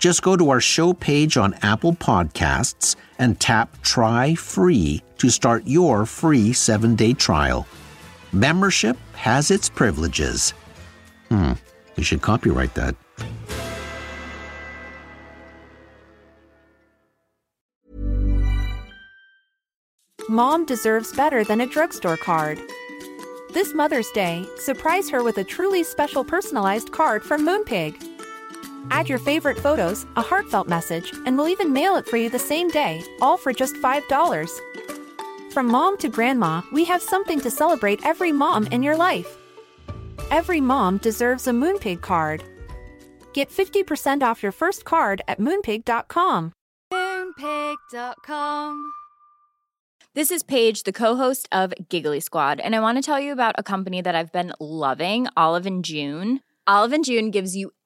Just go to our show page on Apple Podcasts and tap Try Free to start your free seven day trial. Membership has its privileges. Hmm, you should copyright that. Mom deserves better than a drugstore card. This Mother's Day, surprise her with a truly special personalized card from Moonpig. Add your favorite photos, a heartfelt message, and we'll even mail it for you the same day, all for just $5. From mom to grandma, we have something to celebrate every mom in your life. Every mom deserves a Moonpig card. Get 50% off your first card at moonpig.com. Moonpig.com. This is Paige, the co-host of Giggly Squad, and I want to tell you about a company that I've been loving, Olive and June. Olive and June gives you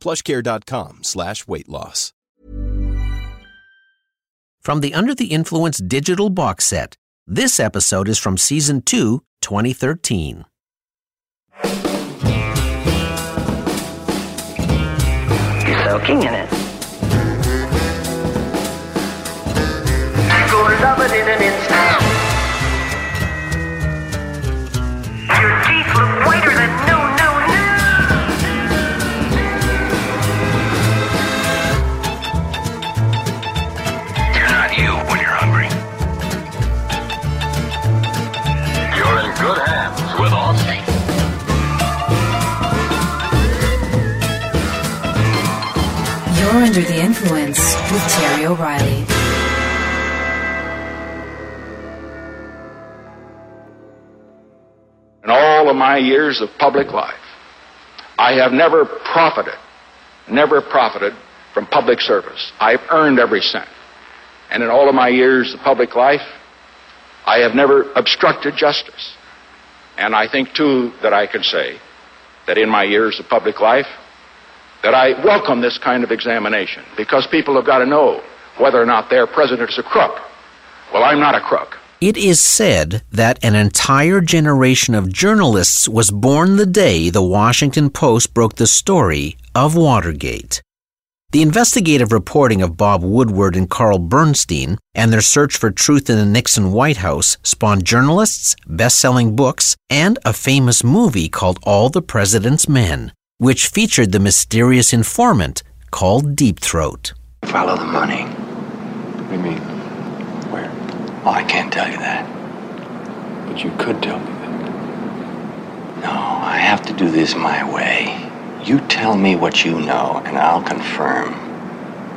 plushcare.com slash weight loss. From the Under the Influence digital box set, this episode is from Season 2, 2013. You're soaking in it. Gonna love it in an instant. Under the influence with Terry O'Reilly. In all of my years of public life, I have never profited, never profited from public service. I've earned every cent. And in all of my years of public life, I have never obstructed justice. And I think, too, that I can say that in my years of public life, that I welcome this kind of examination because people have got to know whether or not their president is a crook. Well, I'm not a crook. It is said that an entire generation of journalists was born the day the Washington Post broke the story of Watergate. The investigative reporting of Bob Woodward and Carl Bernstein and their search for truth in the Nixon White House spawned journalists, best selling books, and a famous movie called All the President's Men, which featured the mysterious informant called Deep Throat. Follow the money. What do you mean? Where? Oh, I can't tell you that. But you could tell me that. No, I have to do this my way. You tell me what you know, and I'll confirm.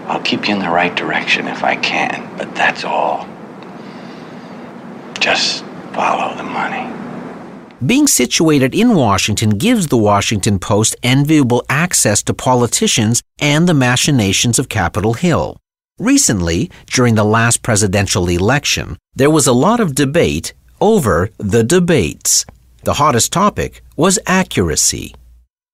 I'll keep you in the right direction if I can, but that's all. Just follow the money. Being situated in Washington gives the Washington Post enviable access to politicians and the machinations of Capitol Hill. Recently, during the last presidential election, there was a lot of debate over the debates. The hottest topic was accuracy.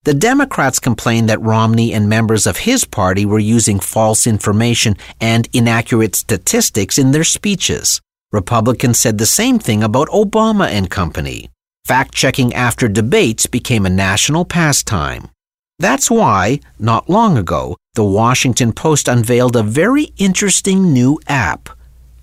The Democrats complained that Romney and members of his party were using false information and inaccurate statistics in their speeches. Republicans said the same thing about Obama and company. Fact checking after debates became a national pastime. That's why, not long ago, the Washington Post unveiled a very interesting new app.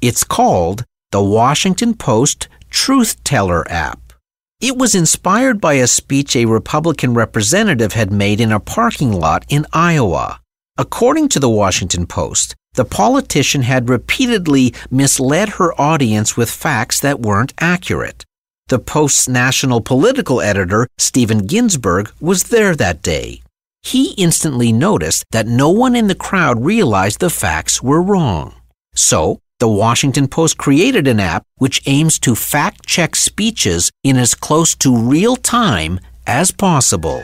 It's called the Washington Post Truth Teller app. It was inspired by a speech a Republican representative had made in a parking lot in Iowa. According to the Washington Post, the politician had repeatedly misled her audience with facts that weren't accurate. The Post's national political editor, Steven Ginsberg, was there that day. He instantly noticed that no one in the crowd realized the facts were wrong. So, the Washington Post created an app which aims to fact check speeches in as close to real time as possible.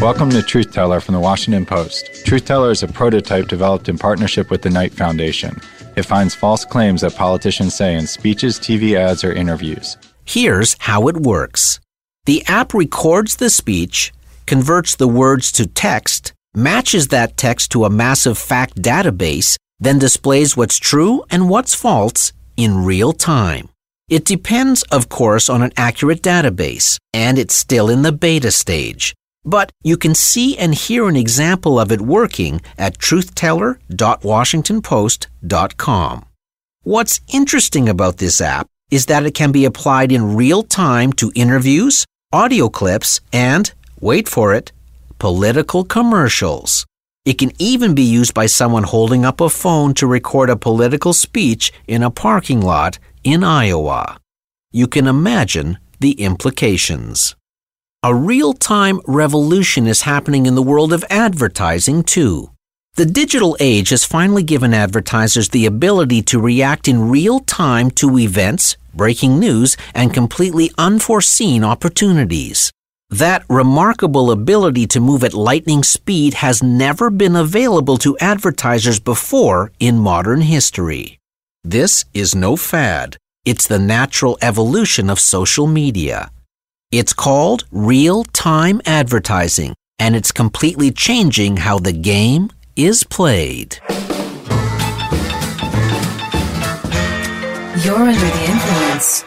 Welcome to Truth Teller from the Washington Post. Truth Teller is a prototype developed in partnership with the Knight Foundation. It finds false claims that politicians say in speeches, TV ads, or interviews. Here's how it works the app records the speech, converts the words to text, matches that text to a massive fact database, then displays what's true and what's false in real time. It depends, of course, on an accurate database, and it's still in the beta stage. But you can see and hear an example of it working at truthteller.washingtonpost.com. What's interesting about this app is that it can be applied in real time to interviews, audio clips, and, wait for it, political commercials. It can even be used by someone holding up a phone to record a political speech in a parking lot in Iowa. You can imagine the implications. A real time revolution is happening in the world of advertising, too. The digital age has finally given advertisers the ability to react in real time to events, breaking news, and completely unforeseen opportunities. That remarkable ability to move at lightning speed has never been available to advertisers before in modern history. This is no fad. It's the natural evolution of social media. It's called real time advertising, and it's completely changing how the game is played. You're under the influence.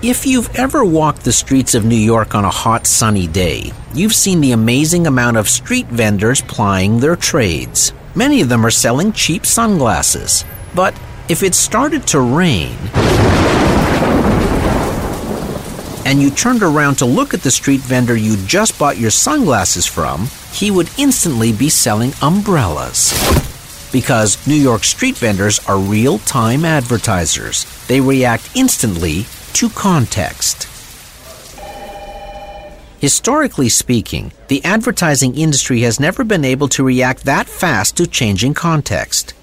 If you've ever walked the streets of New York on a hot sunny day, you've seen the amazing amount of street vendors plying their trades. Many of them are selling cheap sunglasses. But if it started to rain and you turned around to look at the street vendor you just bought your sunglasses from, he would instantly be selling umbrellas. Because New York street vendors are real time advertisers. They react instantly to context. Historically speaking, the advertising industry has never been able to react that fast to changing context.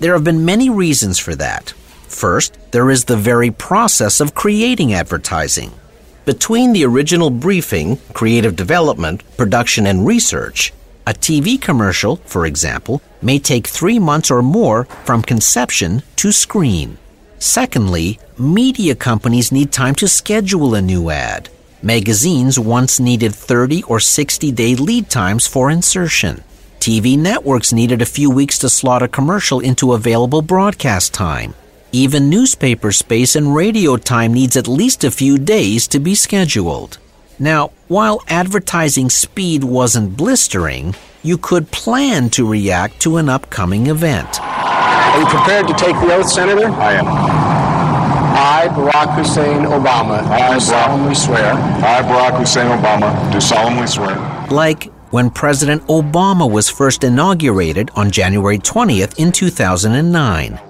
There have been many reasons for that. First, there is the very process of creating advertising. Between the original briefing, creative development, production, and research, a TV commercial, for example, may take three months or more from conception to screen. Secondly, media companies need time to schedule a new ad. Magazines once needed 30 or 60 day lead times for insertion. TV networks needed a few weeks to slot a commercial into available broadcast time. Even newspaper space and radio time needs at least a few days to be scheduled. Now, while advertising speed wasn't blistering, you could plan to react to an upcoming event. Are you prepared to take the oath, Senator? I am. I, Barack Hussein Obama, I, do solemnly swear I, Barack Hussein Obama, do solemnly swear. Like when President Obama was first inaugurated on January 20th in 2009.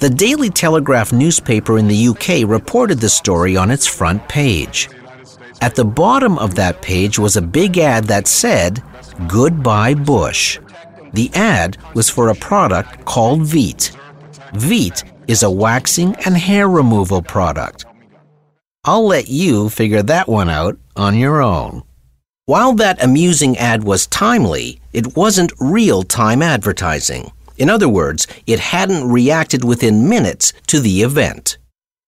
The Daily Telegraph newspaper in the UK reported the story on its front page. At the bottom of that page was a big ad that said, Goodbye Bush. The ad was for a product called Veet. Veet is a waxing and hair removal product. I'll let you figure that one out on your own. While that amusing ad was timely, it wasn't real time advertising. In other words, it hadn't reacted within minutes to the event.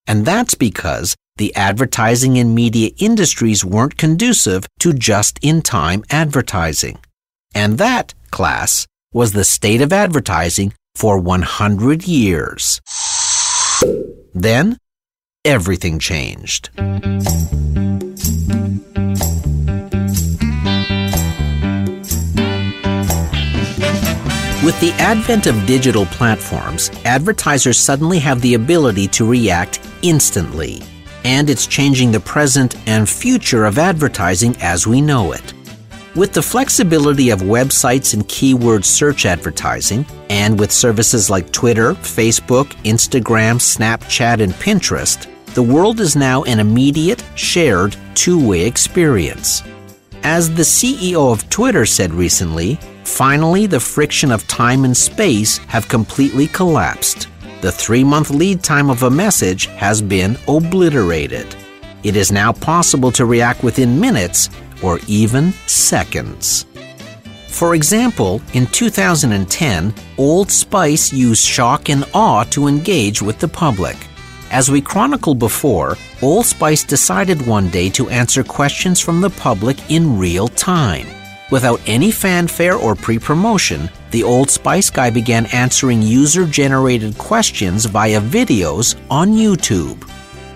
And that's because the advertising and media industries weren't conducive to just in time advertising. And that, class, was the state of advertising for 100 years. Then, everything changed. With the advent of digital platforms, advertisers suddenly have the ability to react instantly. And it's changing the present and future of advertising as we know it. With the flexibility of websites and keyword search advertising, and with services like Twitter, Facebook, Instagram, Snapchat, and Pinterest, the world is now an immediate, shared, two way experience. As the CEO of Twitter said recently, finally the friction of time and space have completely collapsed. The three month lead time of a message has been obliterated. It is now possible to react within minutes or even seconds. For example, in 2010, Old Spice used shock and awe to engage with the public. As we chronicled before, Old Spice decided one day to answer questions from the public in real time. Without any fanfare or pre promotion, the Old Spice guy began answering user generated questions via videos on YouTube.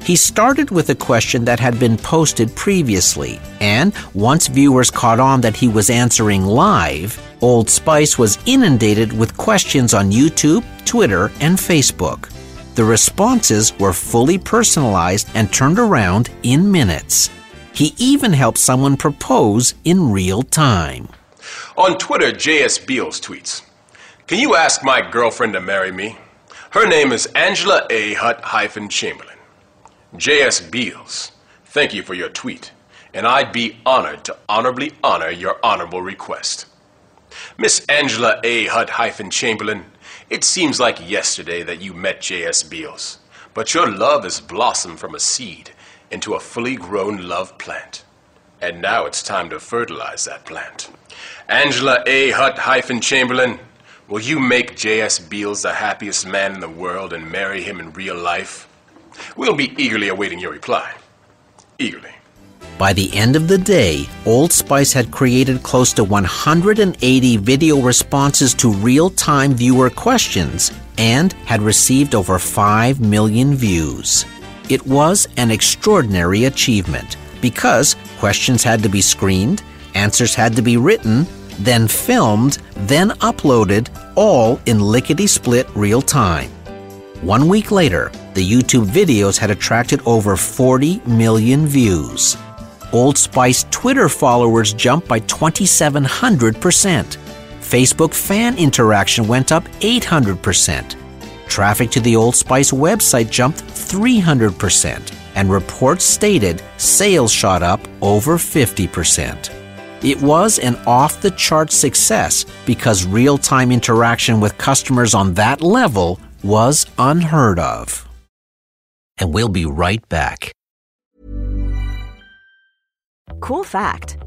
He started with a question that had been posted previously, and once viewers caught on that he was answering live, Old Spice was inundated with questions on YouTube, Twitter, and Facebook. The responses were fully personalized and turned around in minutes. He even helped someone propose in real time. On Twitter, J.S. Beals tweets Can you ask my girlfriend to marry me? Her name is Angela A. Hutt hyphen Chamberlain. J.S. Beals, thank you for your tweet, and I'd be honored to honorably honor your honorable request. Miss Angela A. Hutt hyphen Chamberlain, it seems like yesterday that you met J.S. Beals, but your love has blossomed from a seed into a fully grown love plant. And now it's time to fertilize that plant. Angela A. Hutt hyphen Chamberlain, will you make J.S. Beals the happiest man in the world and marry him in real life? We'll be eagerly awaiting your reply. Eagerly. By the end of the day, Old Spice had created close to 180 video responses to real time viewer questions and had received over 5 million views. It was an extraordinary achievement because questions had to be screened, answers had to be written, then filmed, then uploaded, all in lickety split real time. One week later, the YouTube videos had attracted over 40 million views. Old Spice Twitter followers jumped by 2,700%. Facebook fan interaction went up 800%. Traffic to the Old Spice website jumped 300%, and reports stated sales shot up over 50%. It was an off the chart success because real time interaction with customers on that level was unheard of. And we'll be right back. Cool fact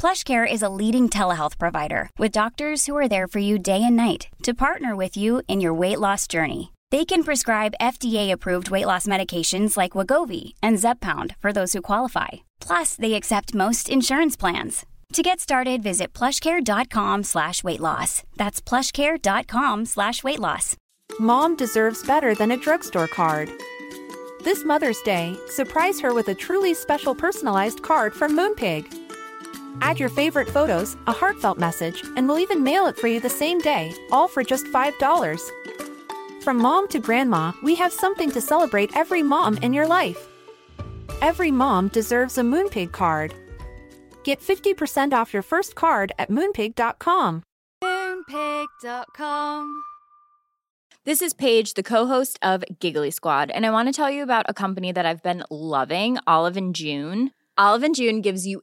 PlushCare is a leading telehealth provider with doctors who are there for you day and night to partner with you in your weight loss journey. They can prescribe FDA-approved weight loss medications like Wegovy and Zepbound for those who qualify. Plus, they accept most insurance plans. To get started, visit plushcare.com slash weight loss. That's plushcare.com slash weight loss. Mom deserves better than a drugstore card. This Mother's Day, surprise her with a truly special personalized card from Moonpig. Add your favorite photos, a heartfelt message, and we'll even mail it for you the same day, all for just $5. From mom to grandma, we have something to celebrate every mom in your life. Every mom deserves a Moonpig card. Get 50% off your first card at moonpig.com. Moonpig.com. This is Paige, the co-host of Giggly Squad, and I want to tell you about a company that I've been loving, Olive and June. Olive and June gives you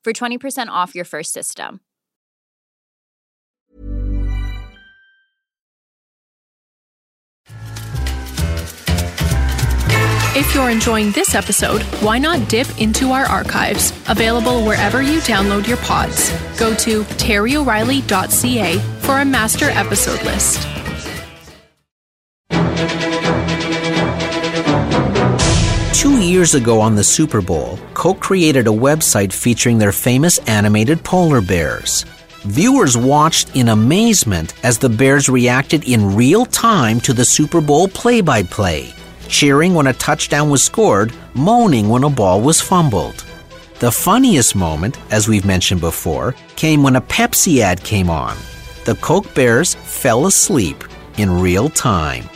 for 20% off your first system. If you're enjoying this episode, why not dip into our archives, available wherever you download your pods. Go to terryoreilly.ca for a master episode list. Two years ago on the Super Bowl, Coke created a website featuring their famous animated polar bears. Viewers watched in amazement as the bears reacted in real time to the Super Bowl play by play, cheering when a touchdown was scored, moaning when a ball was fumbled. The funniest moment, as we've mentioned before, came when a Pepsi ad came on. The Coke Bears fell asleep in real time.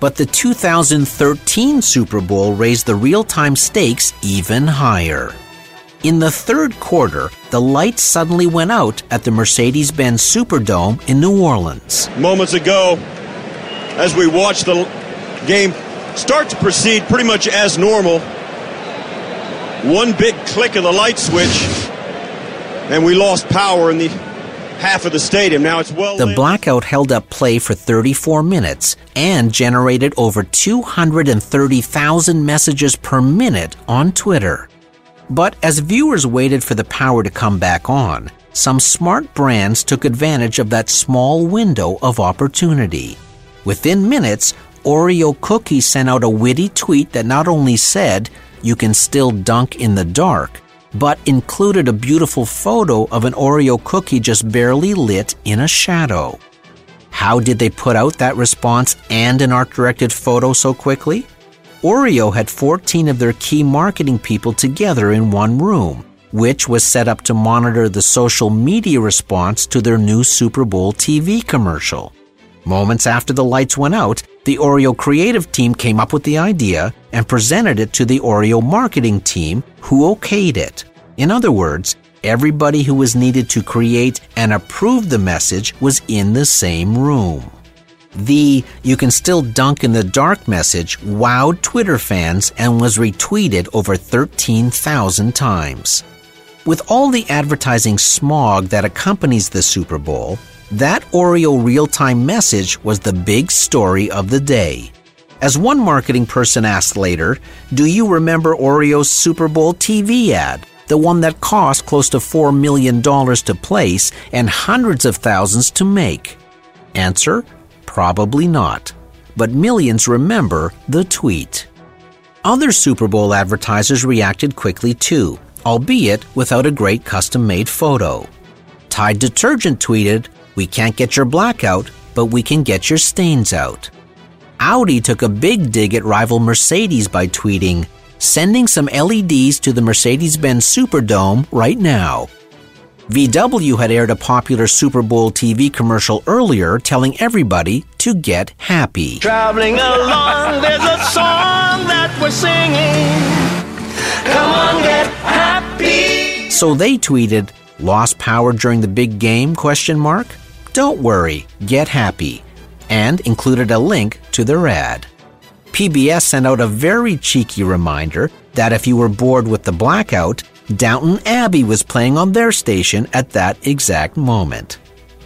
But the 2013 Super Bowl raised the real time stakes even higher. In the third quarter, the lights suddenly went out at the Mercedes Benz Superdome in New Orleans. moments ago as we watched the game start to proceed pretty much as normal. One big click of the light switch, and we lost power in the half of the stadium. Now it's well. The lit. blackout held up play for 34 minutes and generated over 230,000 messages per minute on Twitter. But as viewers waited for the power to come back on, some smart brands took advantage of that small window of opportunity. Within minutes, Oreo Cookie sent out a witty tweet that not only said, You can still dunk in the dark, but included a beautiful photo of an Oreo cookie just barely lit in a shadow. How did they put out that response and an art directed photo so quickly? Oreo had 14 of their key marketing people together in one room, which was set up to monitor the social media response to their new Super Bowl TV commercial. Moments after the lights went out, the Oreo creative team came up with the idea and presented it to the Oreo marketing team, who okayed it. In other words, everybody who was needed to create and approve the message was in the same room. The You Can Still Dunk in the Dark message wowed Twitter fans and was retweeted over 13,000 times. With all the advertising smog that accompanies the Super Bowl, that Oreo real time message was the big story of the day. As one marketing person asked later, Do you remember Oreo's Super Bowl TV ad? The one that cost close to $4 million to place and hundreds of thousands to make? Answer Probably not. But millions remember the tweet. Other Super Bowl advertisers reacted quickly too, albeit without a great custom made photo. Tide Detergent tweeted, We can't get your blackout, but we can get your stains out. Audi took a big dig at rival Mercedes by tweeting, Sending some LEDs to the Mercedes Benz Superdome right now. VW had aired a popular Super Bowl TV commercial earlier telling everybody to get happy. Traveling along, there's a song that we're singing. Come on, get happy. So they tweeted, "Lost power during the big game?" question mark. Don't worry, get happy. And included a link to their ad. PBS sent out a very cheeky reminder that if you were bored with the blackout, Downton Abbey was playing on their station at that exact moment.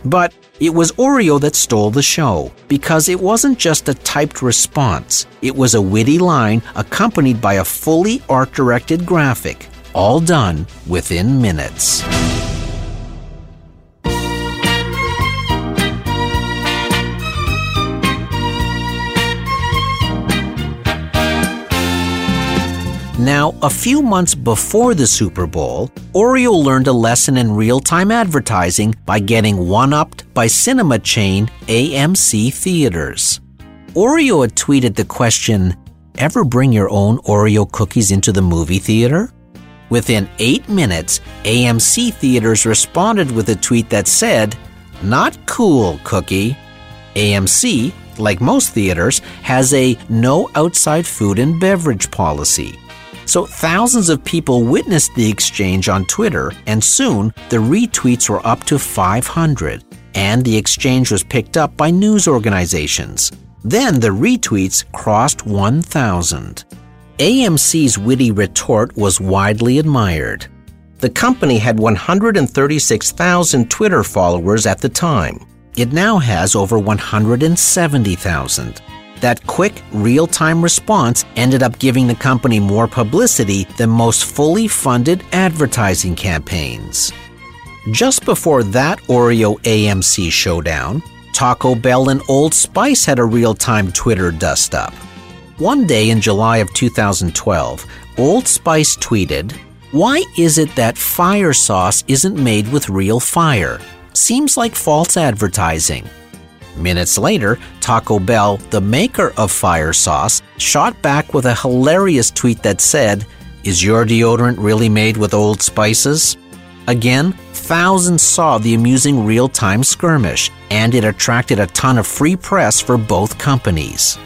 But It was Oreo that stole the show because it wasn't just a typed response. It was a witty line accompanied by a fully art directed graphic, all done within minutes. Now, a few months before the Super Bowl, Oreo learned a lesson in real time advertising by getting one upped by cinema chain AMC Theaters. Oreo had tweeted the question Ever bring your own Oreo cookies into the movie theater? Within eight minutes, AMC Theaters responded with a tweet that said, Not cool, cookie. AMC, like most theaters, has a no outside food and beverage policy. So thousands of people witnessed the exchange on Twitter, and soon the retweets were up to 500, and the exchange was picked up by news organizations. Then the retweets crossed 1,000. AMC's witty retort was widely admired. The company had 136,000 Twitter followers at the time. It now has over 170,000. That quick, real time response ended up giving the company more publicity than most fully funded advertising campaigns. Just before that Oreo AMC showdown, Taco Bell and Old Spice had a real time Twitter dust up. One day in July of 2012, Old Spice tweeted, Why is it that fire sauce isn't made with real fire? Seems like false advertising. Minutes later, Taco Bell, the maker of fire sauce, shot back with a hilarious tweet that said, Is your deodorant really made with old spices? Again, thousands saw the amusing real time skirmish, and it attracted a ton of free press for both companies.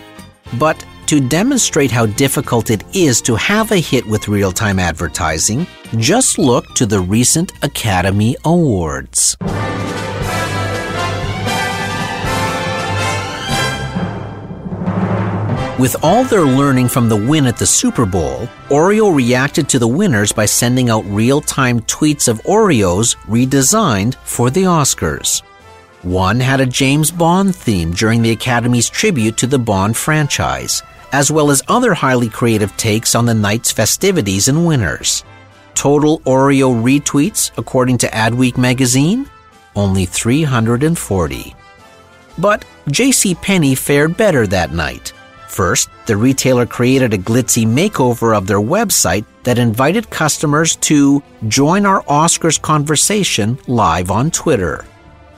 But to demonstrate how difficult it is to have a hit with real time advertising, just look to the recent Academy Awards. With all their learning from the win at the Super Bowl, Oreo reacted to the winners by sending out real time tweets of Oreos redesigned for the Oscars. One had a James Bond theme during the Academy's tribute to the Bond franchise, as well as other highly creative takes on the night's festivities and winners. Total Oreo retweets, according to Adweek magazine, only 340. But JCPenney fared better that night. First, the retailer created a glitzy makeover of their website that invited customers to join our Oscars conversation live on Twitter.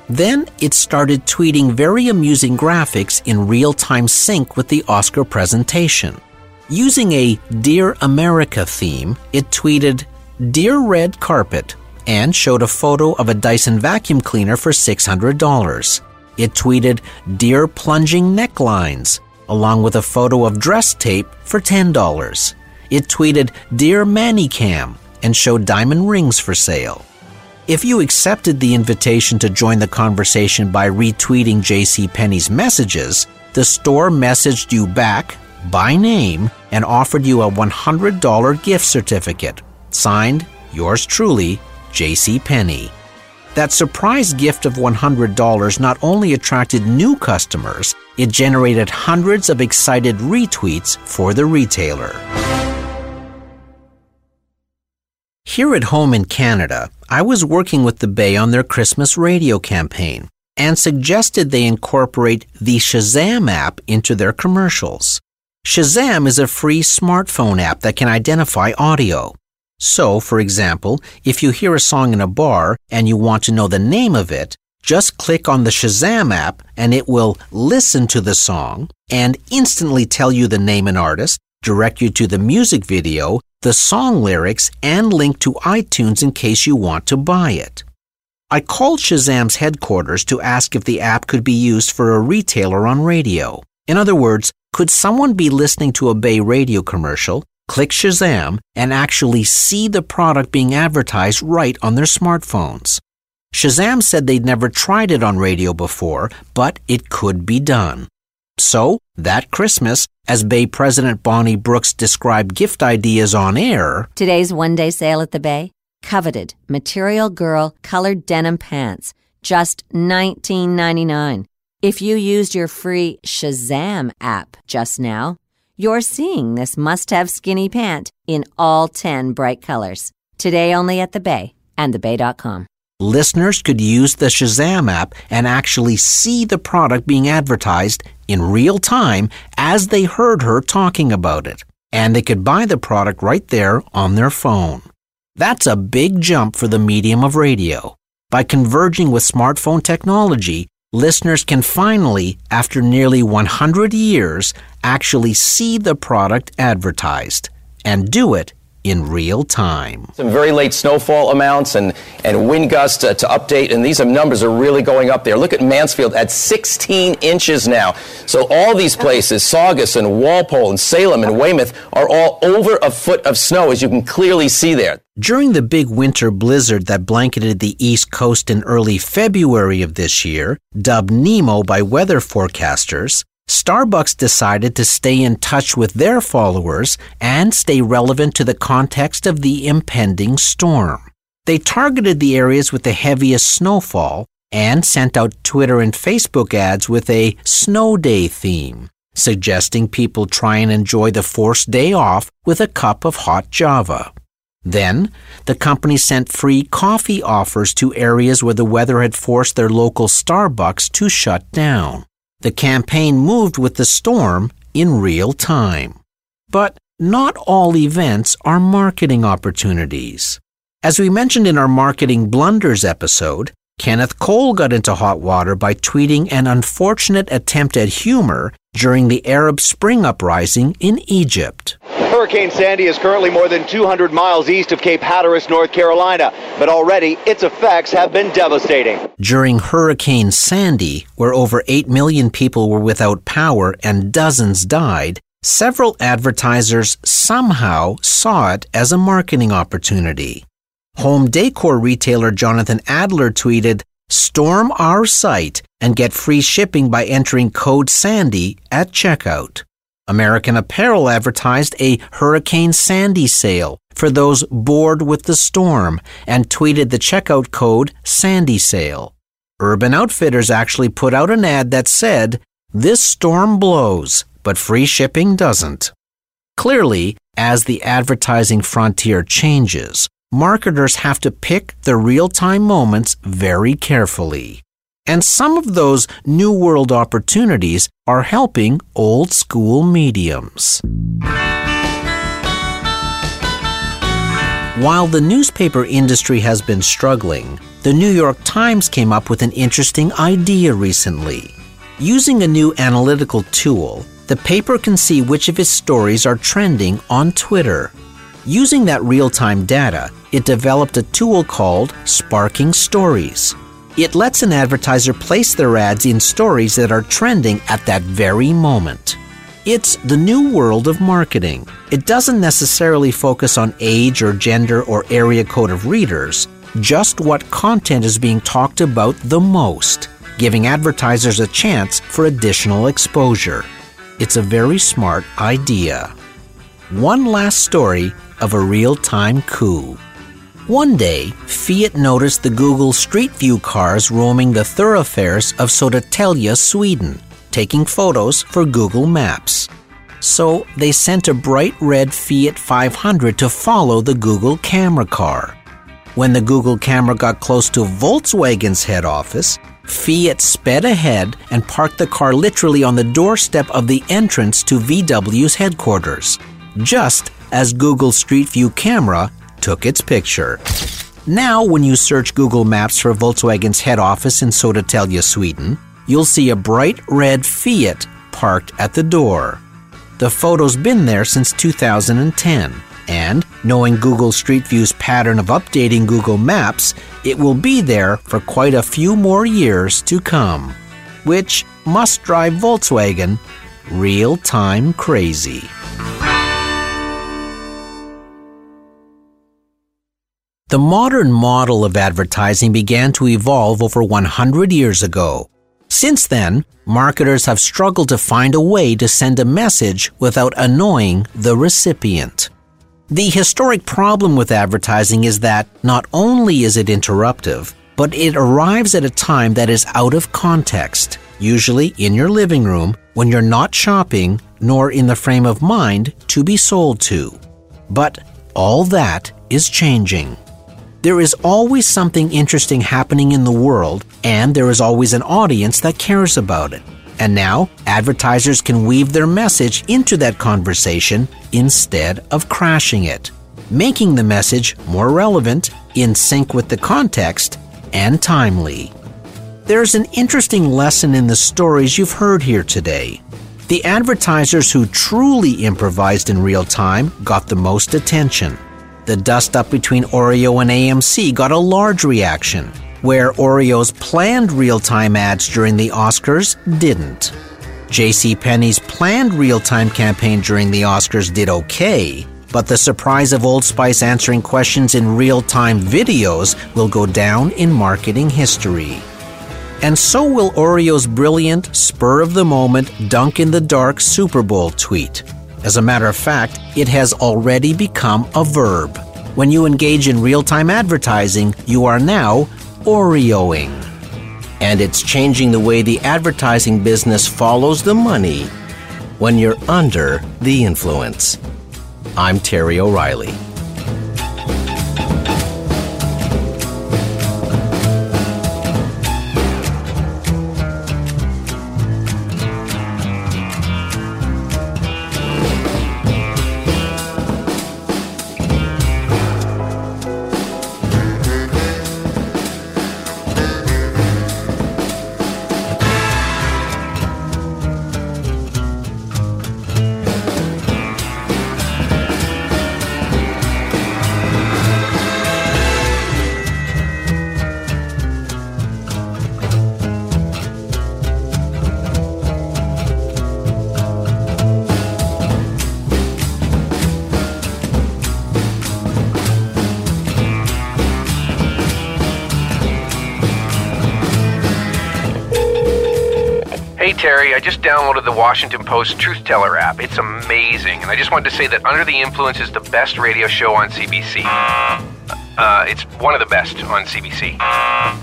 Then it started tweeting very amusing graphics in real time sync with the Oscar presentation. Using a Dear America theme, it tweeted, Dear Red Carpet, and showed a photo of a Dyson vacuum cleaner for $600. It tweeted, Dear Plunging Necklines, along with a photo of dress tape for $10. It tweeted, Dear Manicam, and showed diamond rings for sale. If you accepted the invitation to join the conversation by retweeting JCPenney's messages, the store messaged you back by name and offered you a $100 gift certificate. Signed, yours truly, JCPenney. That surprise gift of $100 not only attracted new customers, it generated hundreds of excited retweets for the retailer. Here at home in Canada, I was working with the Bay on their Christmas radio campaign and suggested they incorporate the Shazam app into their commercials. Shazam is a free smartphone app that can identify audio. So, for example, if you hear a song in a bar and you want to know the name of it, just click on the Shazam app and it will listen to the song and instantly tell you the name and artist, direct you to the music video, the song lyrics, and link to iTunes in case you want to buy it. I called Shazam's headquarters to ask if the app could be used for a retailer on radio. In other words, could someone be listening to a Bay radio commercial, click Shazam, and actually see the product being advertised right on their smartphones? Shazam said they'd never tried it on radio before, but it could be done. So, that Christmas, as Bay President Bonnie Brooks described gift ideas on air, Today's one day sale at the Bay coveted Material Girl colored denim pants, just $19.99. If you used your free Shazam app just now, you're seeing this must have skinny pant in all 10 bright colors. Today only at the Bay and thebay.com. Listeners could use the Shazam app and actually see the product being advertised in real time as they heard her talking about it. And they could buy the product right there on their phone. That's a big jump for the medium of radio. By converging with smartphone technology, listeners can finally, after nearly 100 years, actually see the product advertised and do it in real time. Some very late snowfall amounts and, and wind gusts uh, to update, and these numbers are really going up there. Look at Mansfield at 16 inches now. So all these places, Saugus and Walpole and Salem and Weymouth, are all over a foot of snow, as you can clearly see there. During the big winter blizzard that blanketed the East Coast in early February of this year, dubbed Nemo by weather forecasters, Starbucks decided to stay in touch with their followers and stay relevant to the context of the impending storm. They targeted the areas with the heaviest snowfall and sent out Twitter and Facebook ads with a snow day theme, suggesting people try and enjoy the forced day off with a cup of hot java. Then, the company sent free coffee offers to areas where the weather had forced their local Starbucks to shut down. The campaign moved with the storm in real time. But not all events are marketing opportunities. As we mentioned in our Marketing Blunders episode, Kenneth Cole got into hot water by tweeting an unfortunate attempt at humor during the Arab Spring uprising in Egypt. Hurricane Sandy is currently more than 200 miles east of Cape Hatteras, North Carolina, but already its effects have been devastating. During Hurricane Sandy, where over 8 million people were without power and dozens died, several advertisers somehow saw it as a marketing opportunity. Home decor retailer Jonathan Adler tweeted, Storm our site and get free shipping by entering code SANDY at checkout. American Apparel advertised a Hurricane Sandy sale for those bored with the storm and tweeted the checkout code Sandy Sale. Urban Outfitters actually put out an ad that said, This storm blows, but free shipping doesn't. Clearly, as the advertising frontier changes, marketers have to pick the real time moments very carefully. And some of those new world opportunities are helping old school mediums. While the newspaper industry has been struggling, the New York Times came up with an interesting idea recently. Using a new analytical tool, the paper can see which of its stories are trending on Twitter. Using that real time data, it developed a tool called Sparking Stories. It lets an advertiser place their ads in stories that are trending at that very moment. It's the new world of marketing. It doesn't necessarily focus on age or gender or area code of readers, just what content is being talked about the most, giving advertisers a chance for additional exposure. It's a very smart idea. One last story of a real time coup. One day, Fiat noticed the Google Street View cars roaming the thoroughfares of Södertälje, Sweden, taking photos for Google Maps. So they sent a bright red Fiat 500 to follow the Google camera car. When the Google camera got close to Volkswagen's head office, Fiat sped ahead and parked the car literally on the doorstep of the entrance to VW's headquarters, just as Google Street View camera took its picture. Now, when you search Google Maps for Volkswagen's head office in Södertälje, Sweden, you'll see a bright red Fiat parked at the door. The photo's been there since 2010, and knowing Google Street View's pattern of updating Google Maps, it will be there for quite a few more years to come, which must drive Volkswagen real time crazy. The modern model of advertising began to evolve over 100 years ago. Since then, marketers have struggled to find a way to send a message without annoying the recipient. The historic problem with advertising is that not only is it interruptive, but it arrives at a time that is out of context, usually in your living room when you're not shopping nor in the frame of mind to be sold to. But all that is changing. There is always something interesting happening in the world, and there is always an audience that cares about it. And now, advertisers can weave their message into that conversation instead of crashing it, making the message more relevant, in sync with the context, and timely. There's an interesting lesson in the stories you've heard here today. The advertisers who truly improvised in real time got the most attention. The dust up between Oreo and AMC got a large reaction, where Oreo's planned real time ads during the Oscars didn't. JCPenney's planned real time campaign during the Oscars did okay, but the surprise of Old Spice answering questions in real time videos will go down in marketing history. And so will Oreo's brilliant, spur of the moment, dunk in the dark Super Bowl tweet. As a matter of fact, it has already become a verb. When you engage in real time advertising, you are now Oreoing. And it's changing the way the advertising business follows the money when you're under the influence. I'm Terry O'Reilly. Terry, I just downloaded the Washington Post Truth Teller app. It's amazing, and I just wanted to say that Under the Influence is the best radio show on CBC. Uh, it's one of the best on CBC.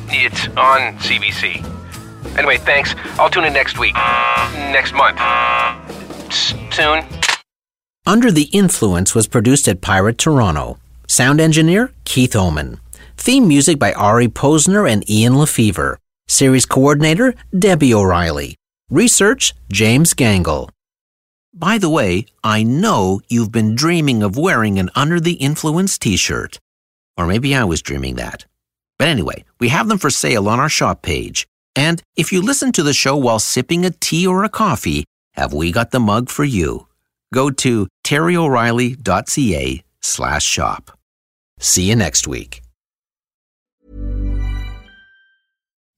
It's on CBC. Anyway, thanks. I'll tune in next week, next month, soon. Under the Influence was produced at Pirate Toronto. Sound engineer Keith Oman. Theme music by Ari Posner and Ian LeFeuvre. Series coordinator Debbie O'Reilly. Research James Gangle. By the way, I know you've been dreaming of wearing an Under the Influence t shirt. Or maybe I was dreaming that. But anyway, we have them for sale on our shop page. And if you listen to the show while sipping a tea or a coffee, have we got the mug for you? Go to terryoreilly.ca slash shop. See you next week.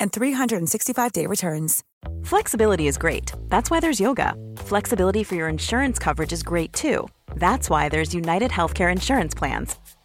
and 365-day returns. Flexibility is great. That's why there's yoga. Flexibility for your insurance coverage is great too. That's why there's United Healthcare Insurance Plans.